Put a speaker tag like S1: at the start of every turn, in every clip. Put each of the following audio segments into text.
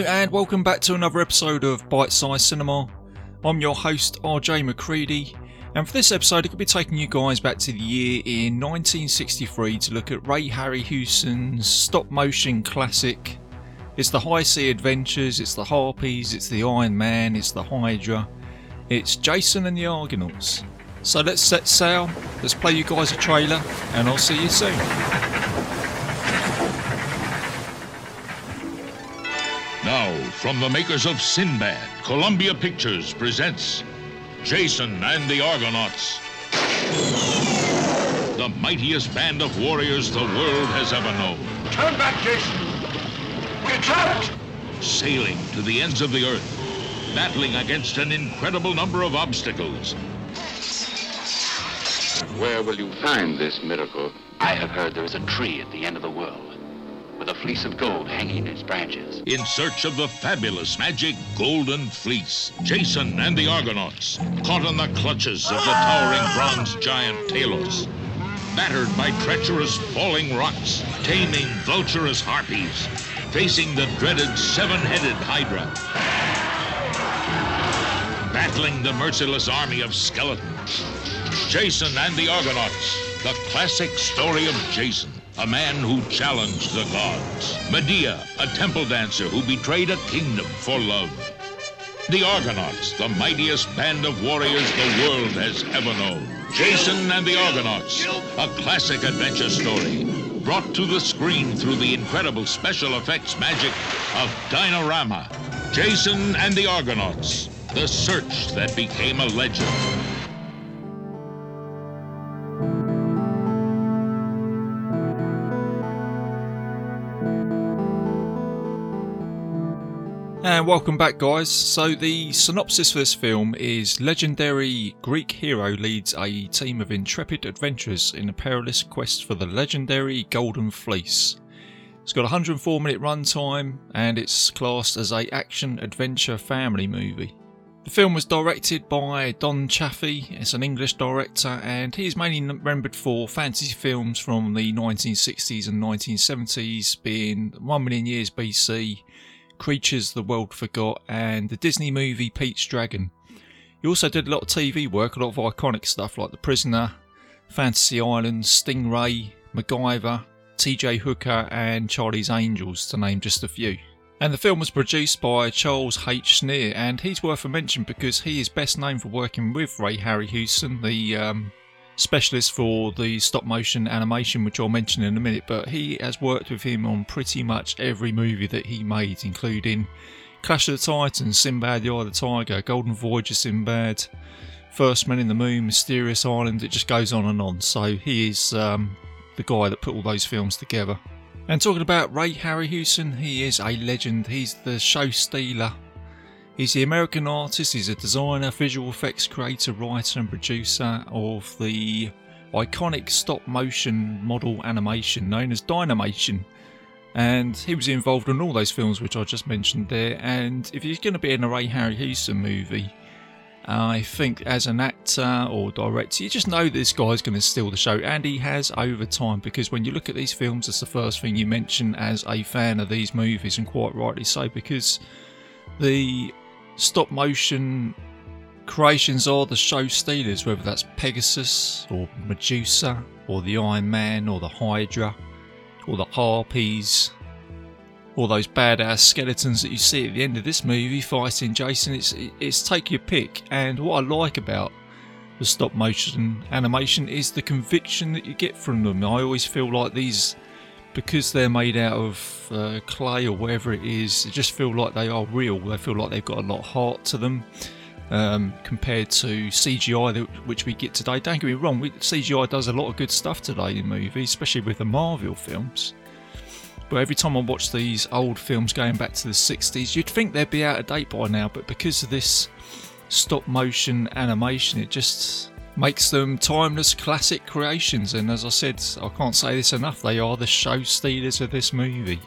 S1: Hello and welcome back to another episode of Bite Size Cinema. I'm your host RJ McCready, and for this episode, I could be taking you guys back to the year in 1963 to look at Ray Harryhausen's stop motion classic. It's the High Sea Adventures, it's the Harpies, it's the Iron Man, it's the Hydra, it's Jason and the Argonauts. So let's set sail, let's play you guys a trailer, and I'll see you soon.
S2: From the makers of Sinbad, Columbia Pictures presents Jason and the Argonauts. The mightiest band of warriors the world has ever known.
S3: Turn back, Jason. We're trapped.
S2: Sailing to the ends of the earth, battling against an incredible number of obstacles.
S4: Where will you find this miracle?
S5: I have heard there is a tree at the end of the world with a fleece of gold hanging in its branches.
S2: In search of the fabulous magic golden fleece, Jason and the Argonauts, caught in the clutches of the towering bronze giant Talos, battered by treacherous falling rocks, taming vulturous harpies, facing the dreaded seven-headed Hydra, battling the merciless army of skeletons. Jason and the Argonauts, the classic story of Jason, a man who challenged the gods. Medea, a temple dancer who betrayed a kingdom for love. The Argonauts, the mightiest band of warriors the world has ever known. Jason and the Argonauts, a classic adventure story, brought to the screen through the incredible special effects magic of Dynarama. Jason and the Argonauts, the search that became a legend.
S1: And welcome back, guys. So, the synopsis for this film is legendary Greek hero leads a team of intrepid adventurers in a perilous quest for the legendary Golden Fleece. It's got a 104 minute runtime and it's classed as a action adventure family movie. The film was directed by Don Chaffee. It's an English director and he's mainly remembered for fantasy films from the 1960s and 1970s, being 1 Million Years BC, Creatures the World Forgot, and the Disney movie Pete's Dragon. He also did a lot of TV work, a lot of iconic stuff like The Prisoner, Fantasy Island, Stingray, MacGyver, TJ Hooker, and Charlie's Angels, to name just a few. And the film was produced by Charles H. Schneer, and he's worth a mention because he is best known for working with Ray Harryhausen, the um, specialist for the stop motion animation, which I'll mention in a minute. But he has worked with him on pretty much every movie that he made, including Clash of the Titans, Sinbad the Eye of the Tiger, Golden Voyage of Sinbad, First Man in the Moon, Mysterious Island. It just goes on and on. So he is um, the guy that put all those films together. And talking about Ray Harryhausen, he is a legend. He's the show stealer He's the American artist, he's a designer, visual effects creator, writer, and producer of the iconic stop motion model animation known as Dynamation. And he was involved in all those films which I just mentioned there. And if he's going to be in a Ray Harryhausen movie, I think as an actor or director, you just know this guy's going to steal the show, and he has over time. Because when you look at these films, it's the first thing you mention as a fan of these movies, and quite rightly so, because the stop motion creations are the show stealers, whether that's Pegasus or Medusa or the Iron Man or the Hydra or the Harpies or those badass skeletons that you see at the end of this movie fighting Jason. It's it's take your pick. And what I like about the stop motion animation is the conviction that you get from them. I always feel like these because they're made out of uh, clay or whatever it is, they just feel like they are real. They feel like they've got a lot of heart to them um, compared to CGI, which we get today. Don't get me wrong, we, CGI does a lot of good stuff today in movies, especially with the Marvel films. But every time I watch these old films going back to the 60s, you'd think they'd be out of date by now, but because of this stop motion animation, it just makes them timeless classic creations. And as I said, I can't say this enough, they are the show stealers of this movie.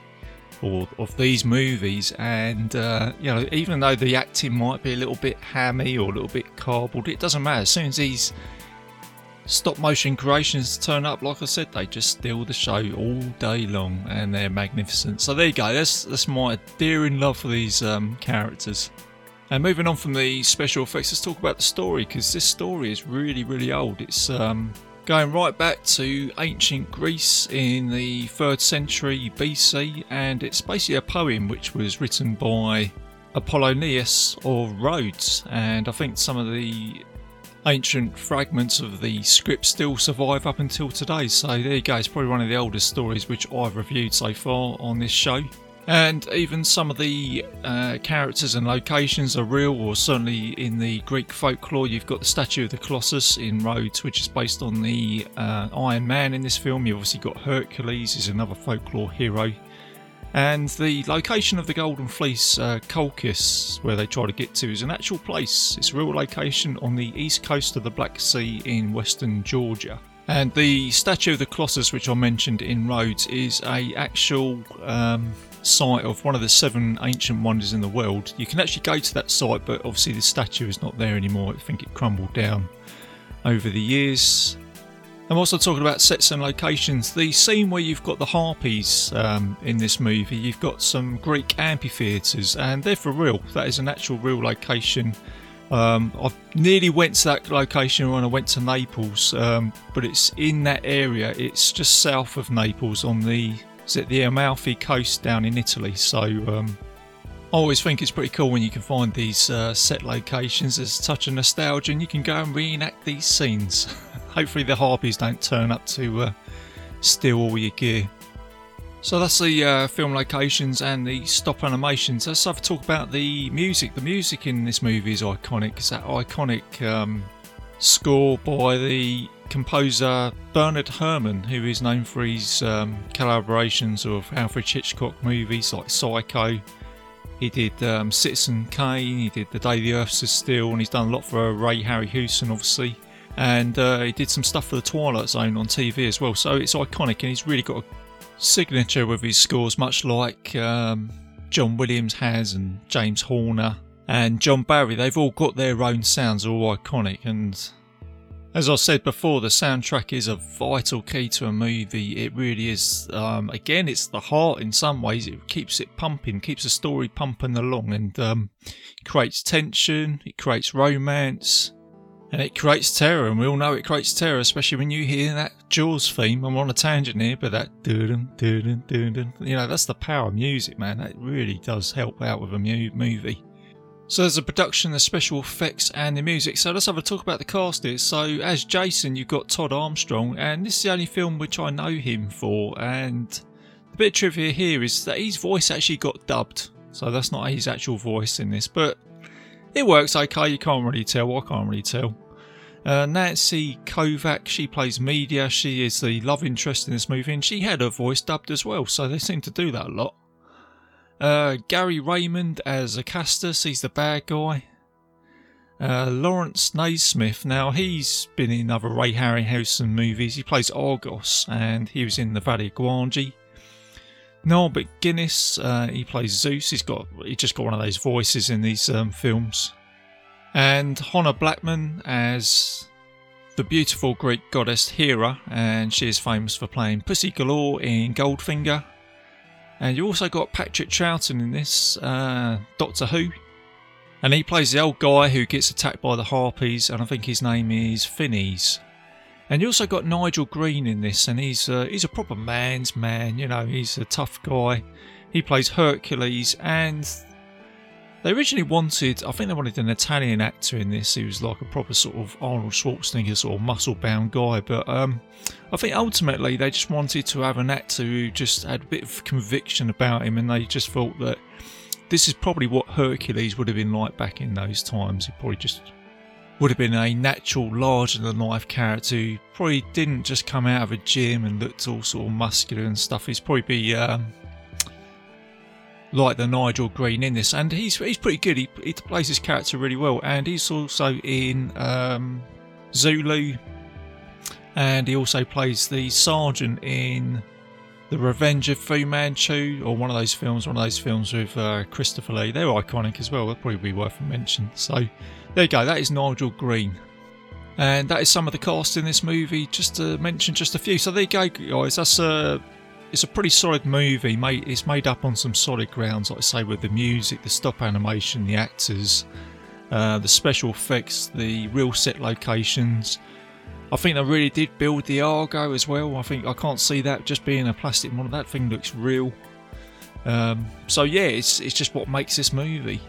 S1: Or of these movies, and uh, you know, even though the acting might be a little bit hammy or a little bit cardboard, it doesn't matter. As soon as he's stop motion creations turn up, like I said, they just steal the show all day long, and they're magnificent. So there you go. That's that's my dearing love for these um, characters. And moving on from the special effects, let's talk about the story because this story is really, really old. It's um, going right back to ancient Greece in the third century BC, and it's basically a poem which was written by Apollonius or Rhodes. And I think some of the ancient fragments of the script still survive up until today. So there you go, it's probably one of the oldest stories which I've reviewed so far on this show. And even some of the uh, characters and locations are real, or certainly in the Greek folklore. You've got the statue of the Colossus in Rhodes, which is based on the uh, Iron Man in this film. You've obviously got Hercules, is another folklore hero. And the location of the Golden Fleece, uh, Colchis, where they try to get to, is an actual place. It's a real location on the east coast of the Black Sea in western Georgia. And the statue of the Colossus, which I mentioned in Rhodes, is a actual um, site of one of the seven ancient wonders in the world. You can actually go to that site, but obviously the statue is not there anymore. I think it crumbled down over the years. I'm also talking about sets and locations. The scene where you've got the harpies um, in this movie, you've got some Greek amphitheatres, and they're for real. That is an actual real location. Um, I nearly went to that location when I went to Naples, um, but it's in that area. It's just south of Naples on the is it the Amalfi coast down in Italy. So um, I always think it's pretty cool when you can find these uh, set locations. There's a touch of nostalgia, and you can go and reenact these scenes. Hopefully, the harpies don't turn up to uh, steal all your gear. So that's the uh, film locations and the stop animations. Let's have a talk about the music. The music in this movie is iconic. It's that iconic um, score by the composer Bernard Herrmann, who is known for his um, collaborations of Alfred Hitchcock movies like Psycho. He did um, Citizen Kane, he did The Day the Earth Stood Still, and he's done a lot for Ray Harryhausen, obviously. And uh, he did some stuff for The Twilight Zone on TV as well. So it's iconic, and he's really got a signature with his scores, much like um, John Williams has and James Horner and John Barry. They've all got their own sounds, all iconic. And as I said before, the soundtrack is a vital key to a movie. It really is. Um, again, it's the heart in some ways. It keeps it pumping, keeps the story pumping along, and um, creates tension. It creates romance and it creates terror, and we all know it creates terror, especially when you hear that Jaws theme. I'm on a tangent here, but that you know, that's the power of music, man. That really does help out with a mu- movie. So there's the production, the special effects, and the music. So let's have a talk about the cast here. So as Jason, you've got Todd Armstrong, and this is the only film which I know him for. And the bit of trivia here is that his voice actually got dubbed, so that's not his actual voice in this, but it works okay. You can't really tell. I can't really tell. Uh, Nancy Kovack, she plays Medea. She is the love interest in this movie, and she had her voice dubbed as well, so they seem to do that a lot. Uh, Gary Raymond as Acastus, he's the bad guy. Uh, Laurence Naismith, now he's been in other Ray Harryhausen movies. He plays Argos, and he was in the Valley of Gwangi. Niall MacGinnis, uh, he plays Zeus. He's got he just got one of those voices in these um, films and Honor Blackman as the beautiful Greek goddess Hera, and she is famous for playing Pussy Galore in Goldfinger. And you also got Patrick Troughton in this, uh, Doctor Who, and he plays the old guy who gets attacked by the harpies, and I think his name is Phineus. And you also got Nigel Green in this, and he's uh, he's a proper man's man. You know, he's a tough guy. He plays Hercules, and they originally wanted, I think they wanted an Italian actor in this who was like a proper sort of Arnold Schwarzenegger sort of muscle bound guy, but um, I think ultimately they just wanted to have an actor who just had a bit of conviction about him and they just thought that this is probably what Hercules would have been like back in those times. He probably just would have been a natural, larger than life character who probably didn't just come out of a gym and looked all sort of muscular and stuff. He's probably be um, like the Nigel Green in this, and he's he's pretty good. He, he plays his character really well, and he's also in um, Zulu, and he also plays the sergeant in the Revenge of Fu Manchu, or one of those films, one of those films with uh, Christopher Lee. They're iconic as well. They'll probably be worth a mention. So there you go. That is Nigel Green. And that is some of the cast in this movie, just to mention just a few. So there you go, guys. That's a it's a pretty solid movie. Made it's made up on some solid grounds, like I say, with the music, the stop animation, the actors, uh, the special effects, the real set locations. I think they really did build the Argo as well. I think I can't see that just being a plastic model. That thing looks real. Um, so yeah, it's it's just what makes this movie.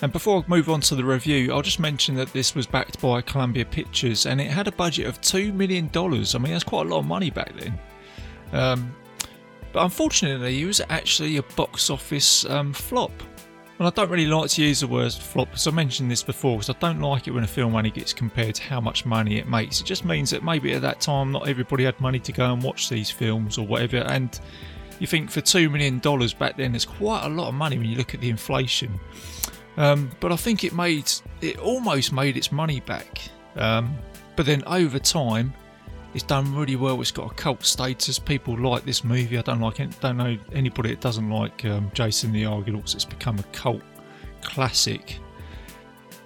S1: And before I move on to the review, I'll just mention that this was backed by Columbia Pictures and it had a budget of $2 million. I mean, that's quite a lot of money back then. Um, but unfortunately, it was actually a box office um, flop. And I don't really like to use the word flop because I mentioned this before because I don't like it when a film only gets compared to how much money it makes. It just means that maybe at that time not everybody had money to go and watch these films or whatever. And you think for $2 million back then, it's quite a lot of money when you look at the inflation. Um, but I think it made it almost made its money back. Um, but then over time, it's done really well. It's got a cult status. People like this movie. I don't like it. Don't know anybody that doesn't like um, Jason the Argonauts. It's become a cult classic.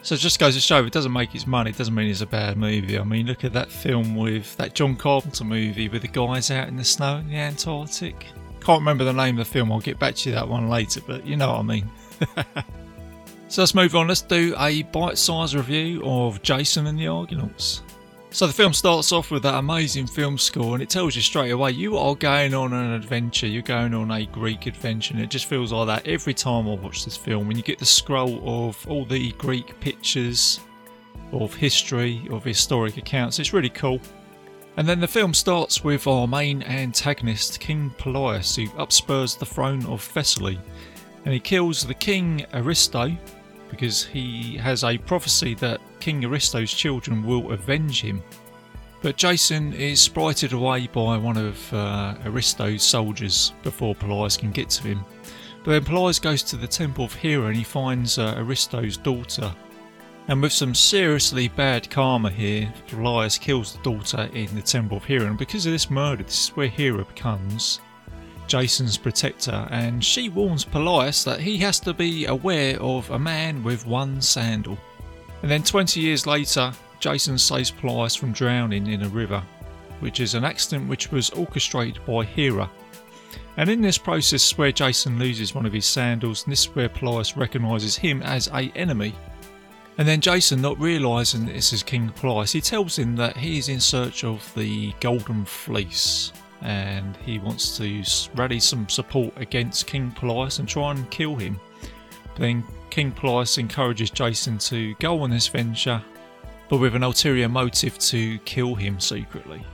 S1: So it just goes to show if it doesn't make its money, it doesn't mean it's a bad movie. I mean, look at that film with that John Carpenter movie with the guys out in the snow in the Antarctic. Can't remember the name of the film. I'll get back to you that one later, but you know what I mean. So let's move on. Let's do a bite-sized review of Jason and the Argonauts. So the film starts off with that amazing film score, and it tells you straight away you are going on an adventure. You're going on a Greek adventure, and it just feels like that every time I watch this film. When you get the scroll of all the Greek pictures, of history, of historic accounts, it's really cool. And then the film starts with our main antagonist, King Pelias, who upspurs the throne of Thessaly, and he kills the king Aristo, because he has a prophecy that King Aristo's children will avenge him. But Jason is sprited away by one of uh, Aristo's soldiers before Polias can get to him. But then Polias goes to the temple of Hera and he finds uh, Aristo's daughter. And with some seriously bad karma here, Polias kills the daughter in the temple of Hera. And because of this murder, this is where Hera becomes Jason's protector, and she warns Polias that he has to be aware of a man with one sandal. And then 20 years later, Jason saves Polias from drowning in a river, which is an accident which was orchestrated by Hera. And in this process, where Jason loses one of his sandals, and this is where Polias recognises him as a enemy. And then Jason, not realising this is King Polias, he tells him that he is in search of the Golden Fleece, and he wants to rally some support against King Pelias and try and kill him. Then King Pelias encourages Jason to go on this venture, but with an ulterior motive to kill him secretly.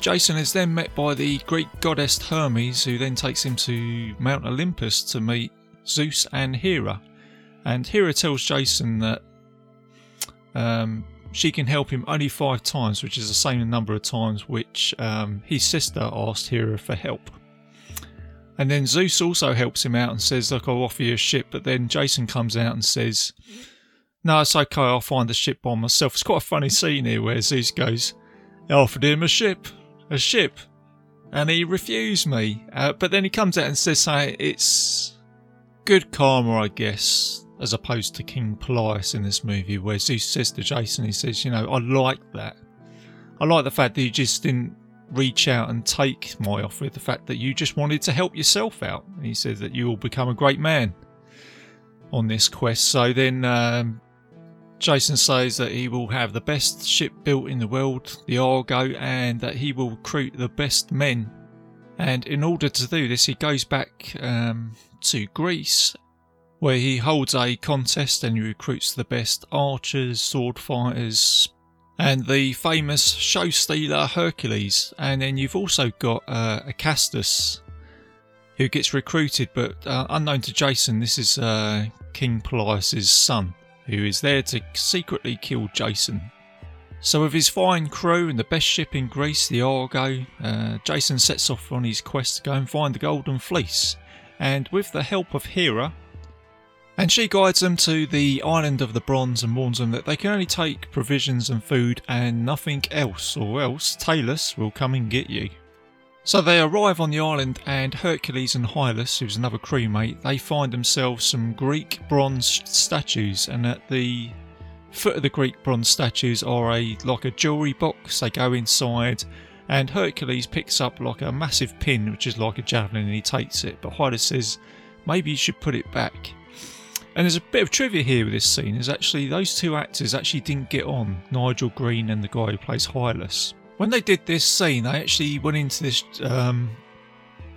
S1: Jason is then met by the Greek goddess Hermes, who then takes him to Mount Olympus to meet Zeus and Hera. And Hera tells Jason that um, she can help him only five times, which is the same number of times which um, his sister asked Hera for help. And then Zeus also helps him out and says, Look, I'll offer you a ship. But then Jason comes out and says, No, it's okay, I'll find the ship by myself. It's quite a funny scene here where Zeus goes, I offered him a ship, a ship. And he refused me. Uh, but then he comes out and says, hey, It's good karma, I guess as opposed to King Polias in this movie, where Zeus says to Jason, he says, You know, I like that. I like the fact that you just didn't reach out and take my offer, the fact that you just wanted to help yourself out. And he says that you will become a great man on this quest. So then um, Jason says that he will have the best ship built in the world, the Argo, and that he will recruit the best men. And in order to do this, he goes back um, to Greece where he holds a contest and recruits the best archers, sword fighters, and the famous show stealer Hercules. And then you've also got uh, Acastus, who gets recruited, but uh, unknown to Jason, this is uh, King Polias' son, who is there to secretly kill Jason. So, with his fine crew and the best ship in Greece, the Argo, uh, Jason sets off on his quest to go and find the Golden Fleece. And with the help of Hera, and she guides them to the island of the bronze and warns them that they can only take provisions and food and nothing else, or else Talos will come and get you. So they arrive on the island, and Hercules and Hylas, who's another crewmate, they find themselves some Greek bronze statues, and at the foot of the Greek bronze statues are a like a jewelry box. They go inside, and Hercules picks up like a massive pin, which is like a javelin, and he takes it. But Hylas says maybe you should put it back. And there's a bit of trivia here with this scene. Is actually those two actors actually didn't get on, Nigel Green and the guy who plays Hylas. When they did this scene, they actually went into this um,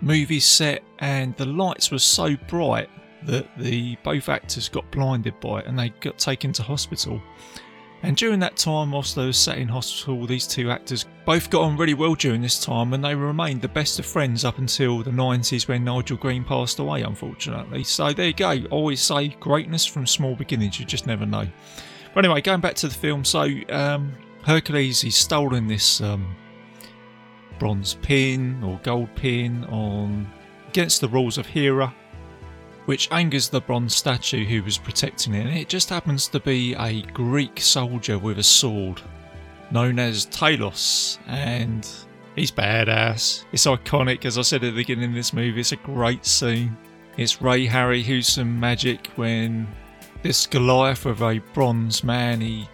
S1: movie set, and the lights were so bright that the both actors got blinded by it, and they got taken to hospital. And during that time, whilst they were sat in hospital, these two actors both got on really well during this time, and they remained the best of friends up until the 90s when Nigel Green passed away, unfortunately. So there you go. I always say greatness from small beginnings, you just never know. But anyway, going back to the film, so um, Hercules, he's stolen this um, bronze pin or gold pin on against the rules of Hera which angers the bronze statue who was protecting it. And it just happens to be a Greek soldier with a sword known as Talos, and he's badass. It's iconic, as I said at the beginning of this movie, it's a great scene. It's Ray Harryhausen some magic when this Goliath of a bronze man he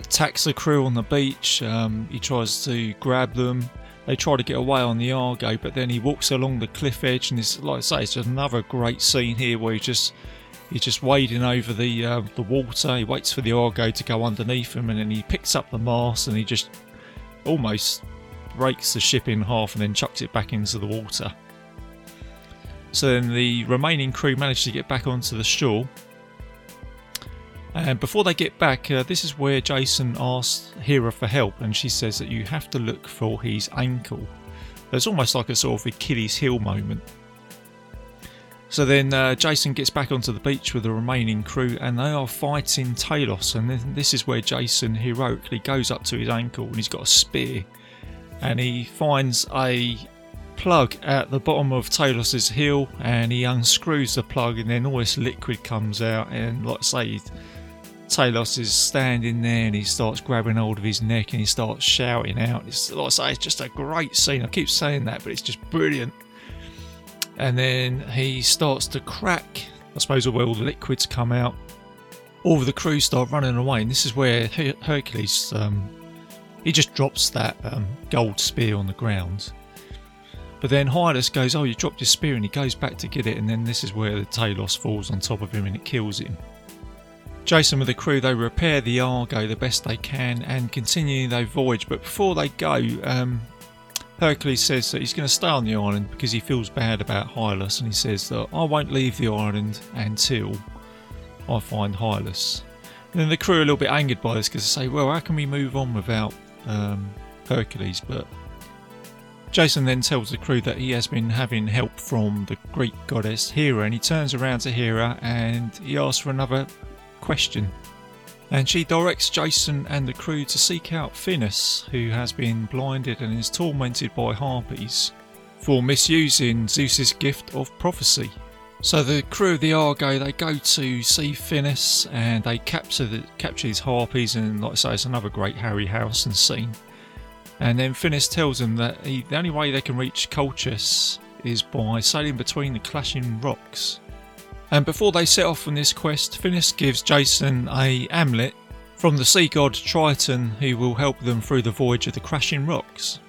S1: attacks the crew on the beach. Um, he tries to grab them they try to get away on the Argo, but then he walks along the cliff edge, and it's like I say, it's another great scene here where he just he's just wading over the uh, the water. He waits for the Argo to go underneath him, and then he picks up the mast and he just almost breaks the ship in half and then chucks it back into the water. So then the remaining crew manage to get back onto the shore and before they get back, uh, this is where Jason asks Hera for help, and she says that you have to look for his ankle. There's almost like a sort of Achilles heel moment. So then uh, Jason gets back onto the beach with the remaining crew, and they are fighting Talos. And then this is where Jason heroically goes up to his ankle, and he's got a spear, and he finds a plug at the bottom of Talos's heel, and he unscrews the plug, and then all this liquid comes out, and like I say Talos is standing there and he starts grabbing hold of his neck and he starts shouting out. It's like I say, it's just a great scene. I keep saying that, but it's just brilliant. And then he starts to crack. I suppose where all the liquids come out. All of the crew start running away, and this is where Her- Hercules um, he just drops that um, gold spear on the ground. But then Hylas goes, "Oh, you dropped your spear," and he goes back to get it, and then this is where the Talos falls on top of him and it kills him. Jason with the crew they repair the Argo the best they can and continue their voyage. But before they go, um, Hercules says that he's going to stay on the island because he feels bad about Hylas, and he says that I won't leave the island until I find Hylas. And then the crew are a little bit angered by this because they say, "Well, how can we move on without um, Hercules?" But Jason then tells the crew that he has been having help from the Greek goddess Hera, and he turns around to Hera and he asks for another question. And she directs Jason and the crew to seek out Phineus, who has been blinded and is tormented by harpies for misusing Zeus's gift of prophecy. So the crew of the Argo they go to see Phineus and they capture the, capture his harpies and like I say it's another great Harry Harryhausen scene. And then Phineus tells them that he, the only way they can reach Colchis is by sailing between the clashing rocks. And before they set off on this quest, Phineus gives Jason a amulet from the sea god Triton who will help them through the voyage of the crashing rocks.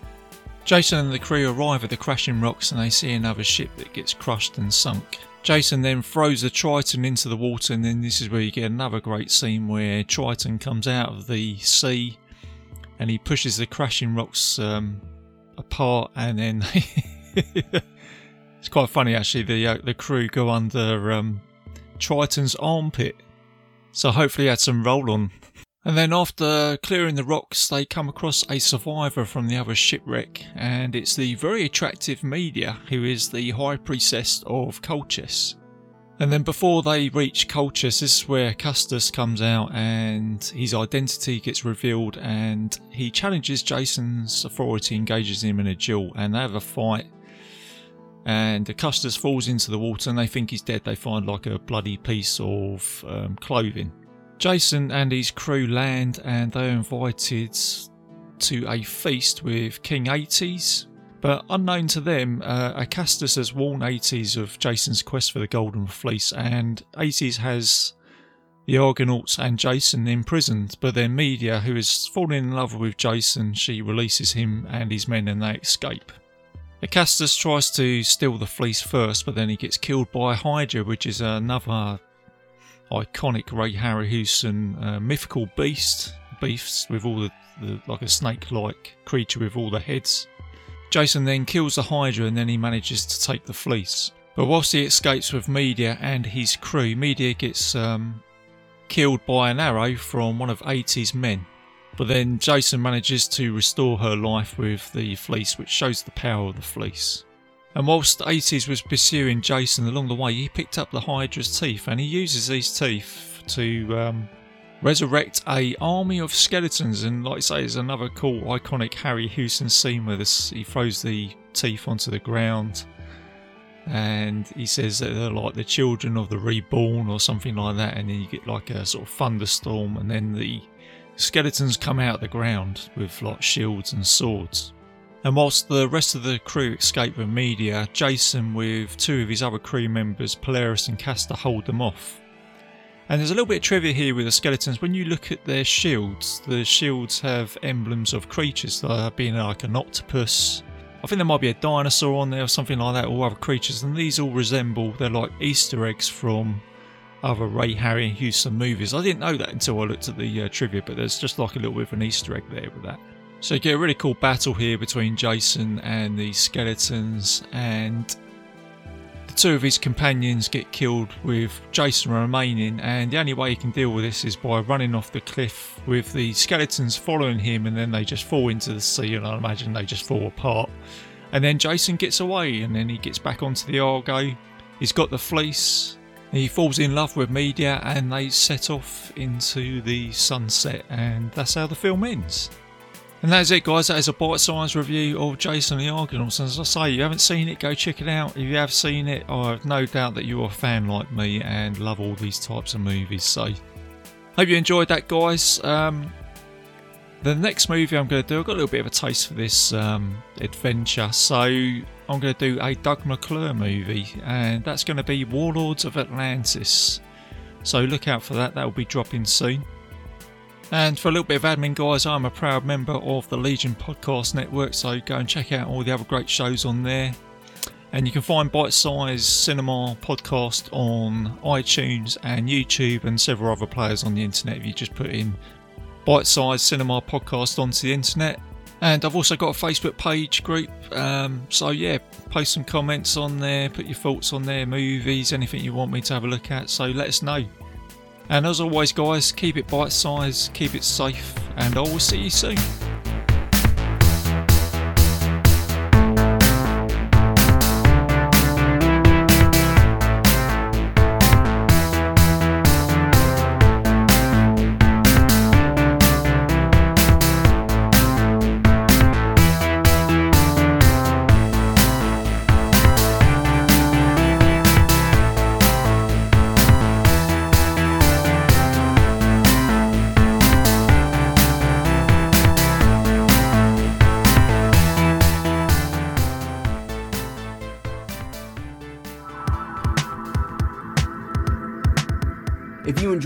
S1: Jason and the crew arrive at the crashing rocks and they see another ship that gets crushed and sunk. Jason then throws the Triton into the water, and then this is where you get another great scene where Triton comes out of the sea and he pushes the crashing rocks um, apart, and then It's quite funny actually. The uh, the crew go under um, Triton's armpit, so hopefully he had some roll on. And then after clearing the rocks, they come across a survivor from the other shipwreck, and it's the very attractive Medea, who is the high priestess of Colchis. And then before they reach Colchis, this is where Custis comes out and his identity gets revealed and he challenges Jason's authority, engages him in a duel, and they have a fight and Custis falls into the water and they think he's dead. They find like a bloody piece of um, clothing. Jason and his crew land and they're invited to a feast with King Aetes. But unknown to them, uh, Acastus has warned Aetes of Jason's quest for the Golden Fleece, and Aetes has the Argonauts and Jason imprisoned, but then Medea, who is fallen in love with Jason, she releases him and his men and they escape. Acastus tries to steal the fleece first, but then he gets killed by Hydra, which is another iconic Ray Harryhausen uh, mythical beast, beasts with all the, the like a snake-like creature with all the heads. Jason then kills the Hydra and then he manages to take the fleece. But whilst he escapes with Medea and his crew, Medea gets um, killed by an arrow from one of Aetes' men. But then Jason manages to restore her life with the fleece, which shows the power of the fleece. And whilst Aetes was pursuing Jason along the way, he picked up the Hydra's teeth and he uses these teeth to um, resurrect a army of skeletons. And like I say, it's another cool, iconic Harryhausen scene where this, he throws the teeth onto the ground and he says that they're like the children of the reborn or something like that. And then you get like a sort of thunderstorm, and then the skeletons come out of the ground with like shields and swords. And whilst the rest of the crew escape with Medea, Jason, with two of his other crew members, Phalerus and Castor, hold them off. And there's a little bit of trivia here with the skeletons. When you look at their shields, the shields have emblems of creatures, like being like an octopus. I think there might be a dinosaur on there or something like that, or other creatures. And these all resemble, they're like Easter eggs from other Ray Harryhausen movies. I didn't know that until I looked at the uh, trivia, but there's just like a little bit of an Easter egg there with that. So you get a really cool battle here between Jason and the skeletons, and the two of his companions get killed with Jason remaining. And the only way he can deal with this is by running off the cliff with the skeletons following him, and then they just fall into the sea, and I imagine they just fall apart. And then Jason gets away, and then he gets back onto the Argo. He's got the fleece. He falls in love with Medea and they set off into the sunset, and that's how the film ends. And that's it, guys. That is a bite sized review of Jason the Argonauts. And as I say, you haven't seen it, go check it out. If you have seen it, I have no doubt that you're a fan like me and love all these types of movies. So, hope you enjoyed that, guys. Um, the next movie I'm going to do, I've got a little bit of a taste for this um, adventure. So, I'm going to do a Doug McClure movie, and that's going to be Warlords of Atlantis. So, look out for that, that will be dropping soon. And for a little bit of admin, guys, I'm a proud member of the Legion Podcast Network, so go and check out all the other great shows on there. And you can find Bite Size Cinema Podcast on iTunes and YouTube and several other players on the internet if you just put in Bite Size Cinema Podcast onto the internet. And I've also got a Facebook page group, um, so yeah, post some comments on there, put your thoughts on there, movies, anything you want me to have a look at, so let us know. And as always, guys, keep it bite sized, keep it safe, and I will see you soon.